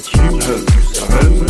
that you know.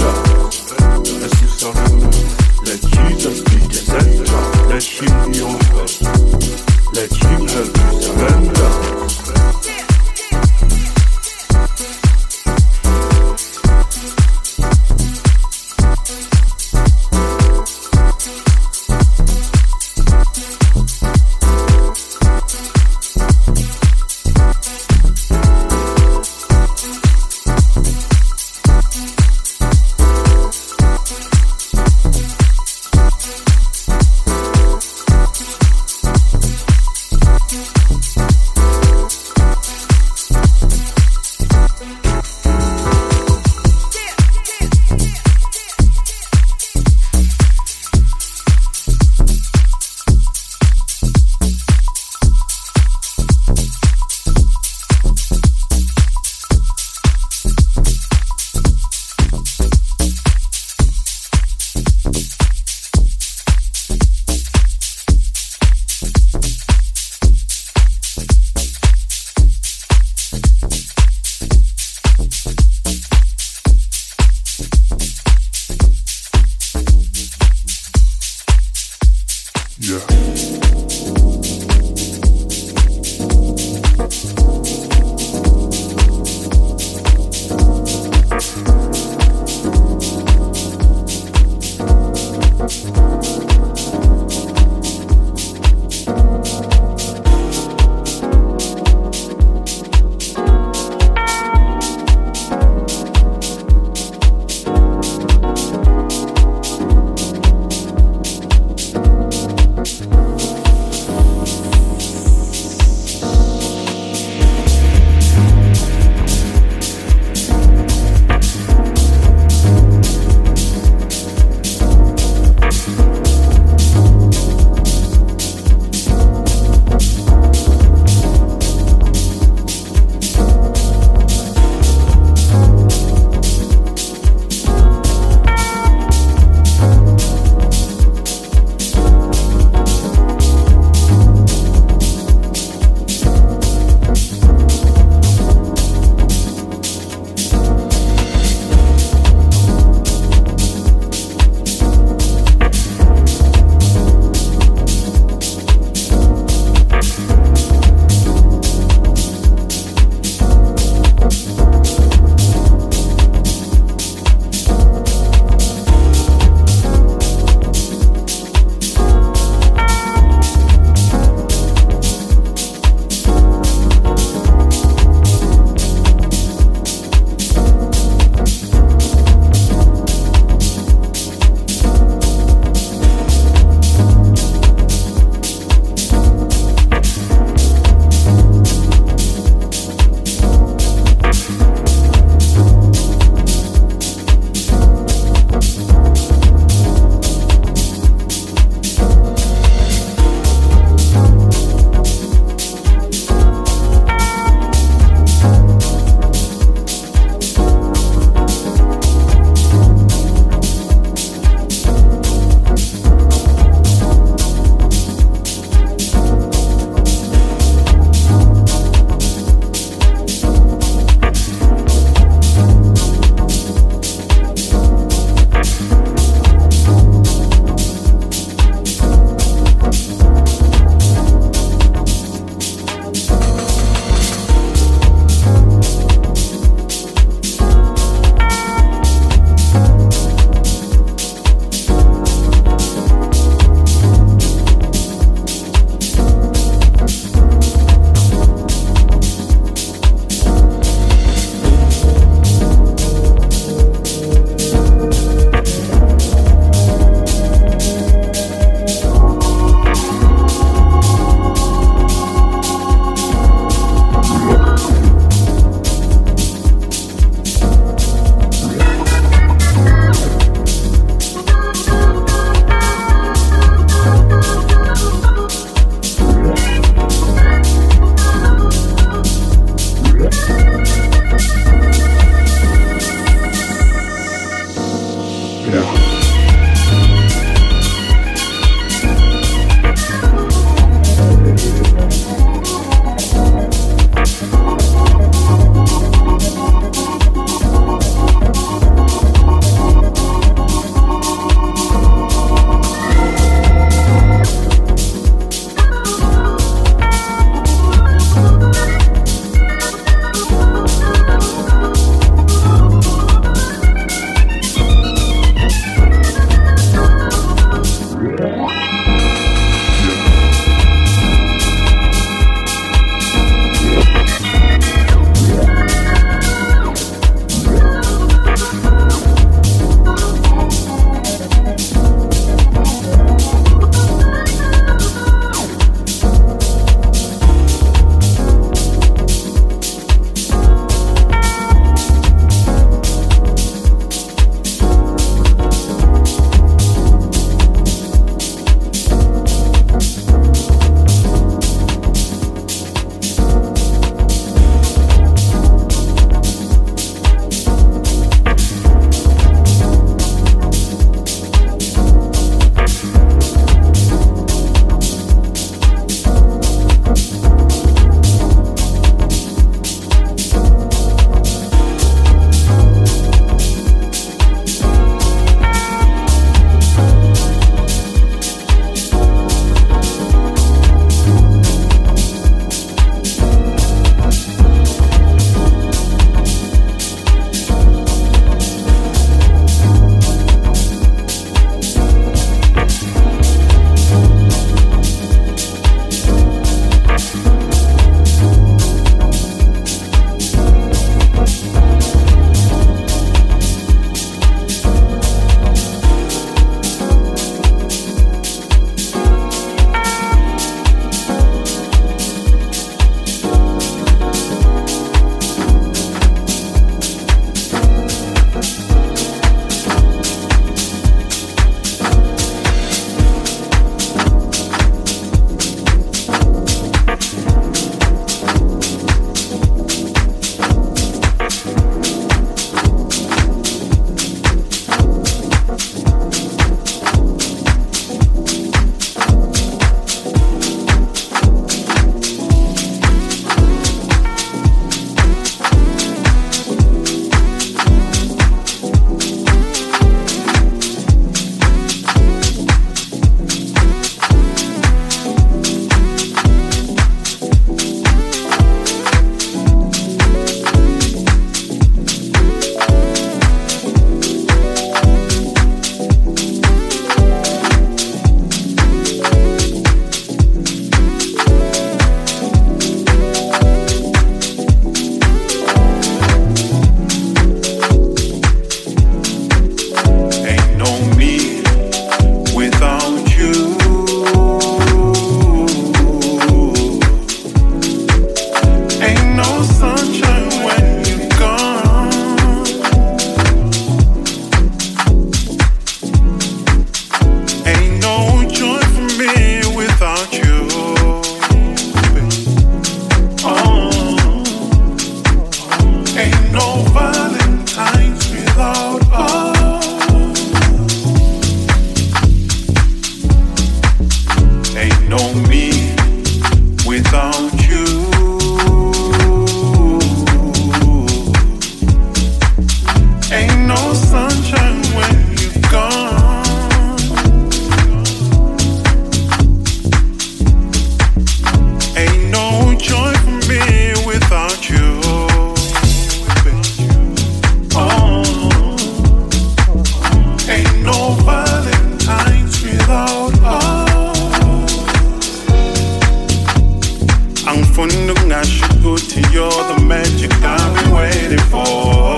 for noon, I should go to you. The magic I've been waiting for.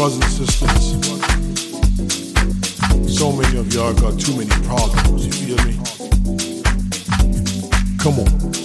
brothers and sisters, so many of y'all got too many problems, you feel me? Come on.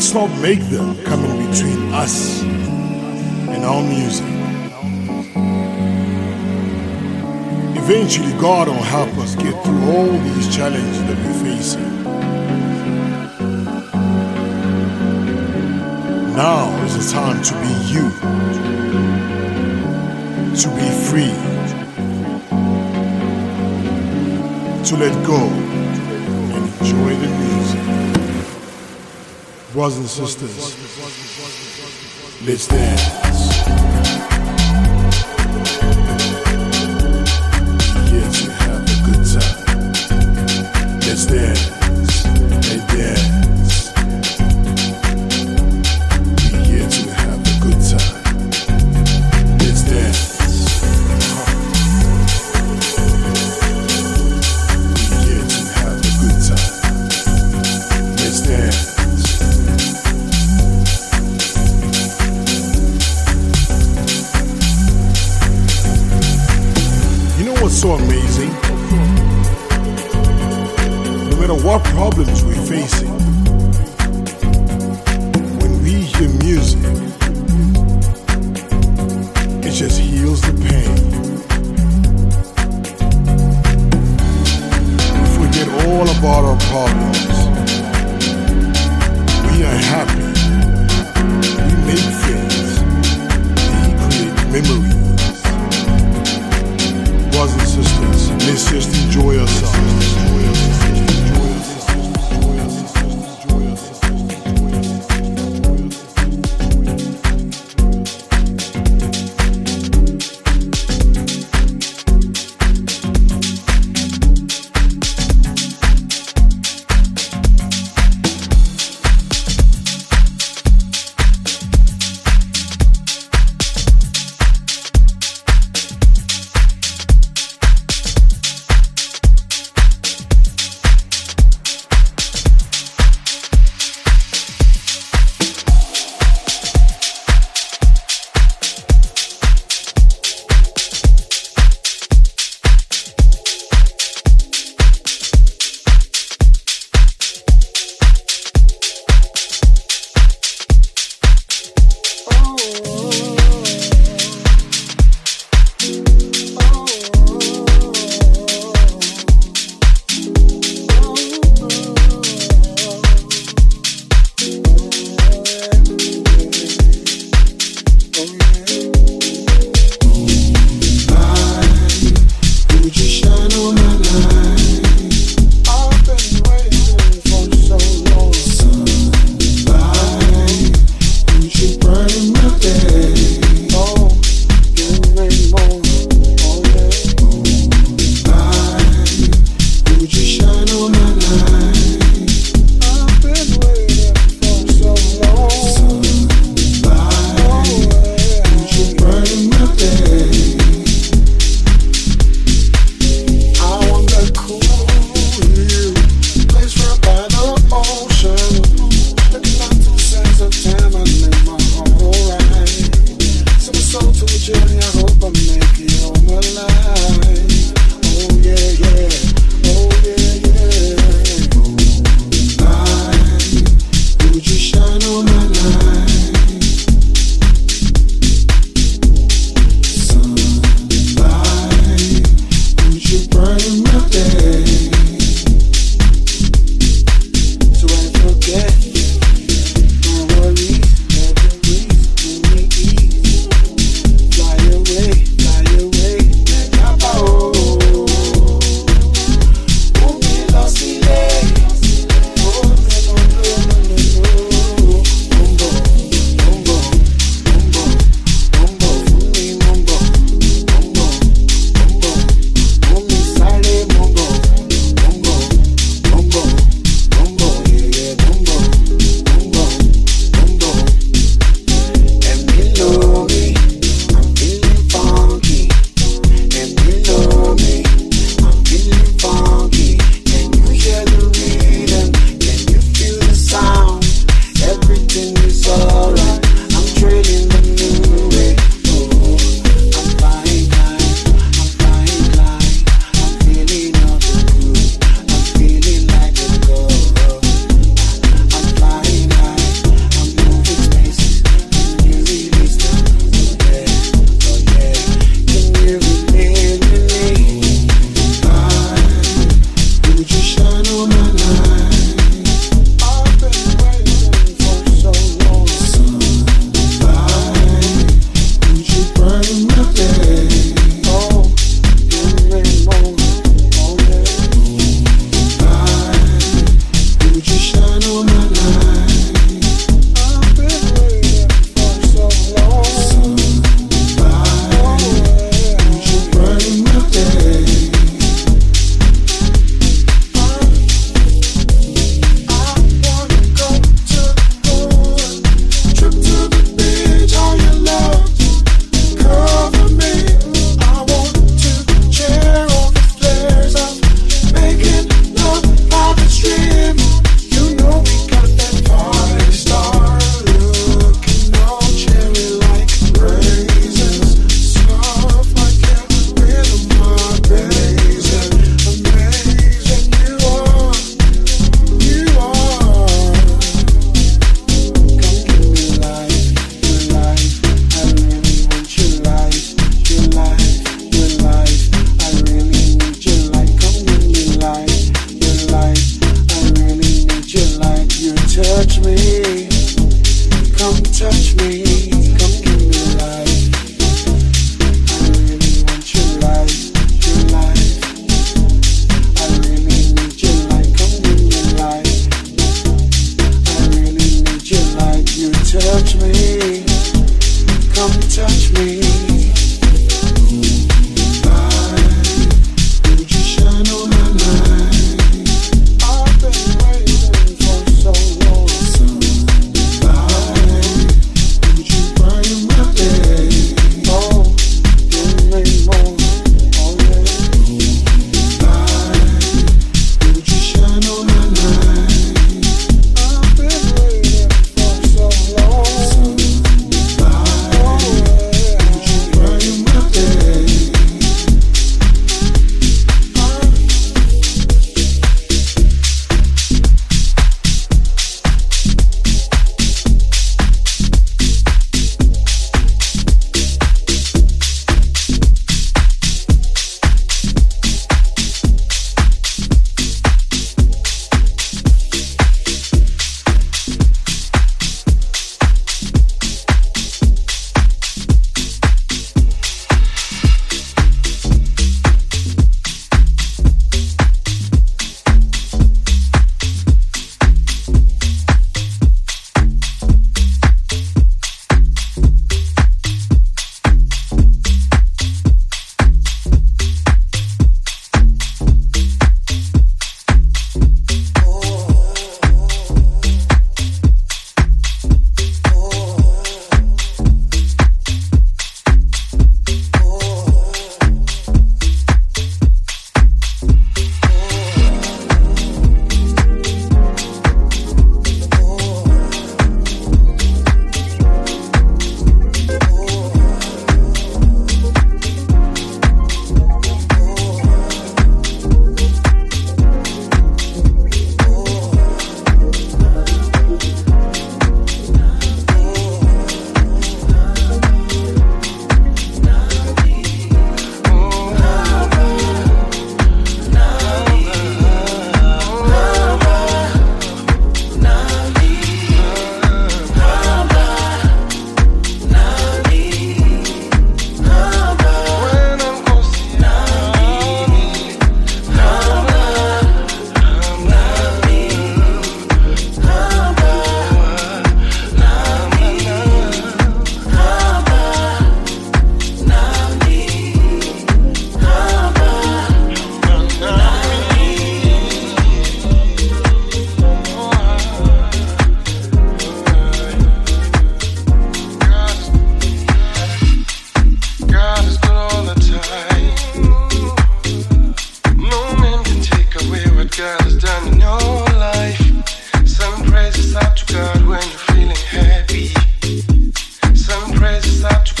Let's not make them come in between us and our music. Eventually, God will help us get through all these challenges that we're facing. Now is the time to be you, to be free, to let go and enjoy the Brothers and sisters, let's dance.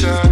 picture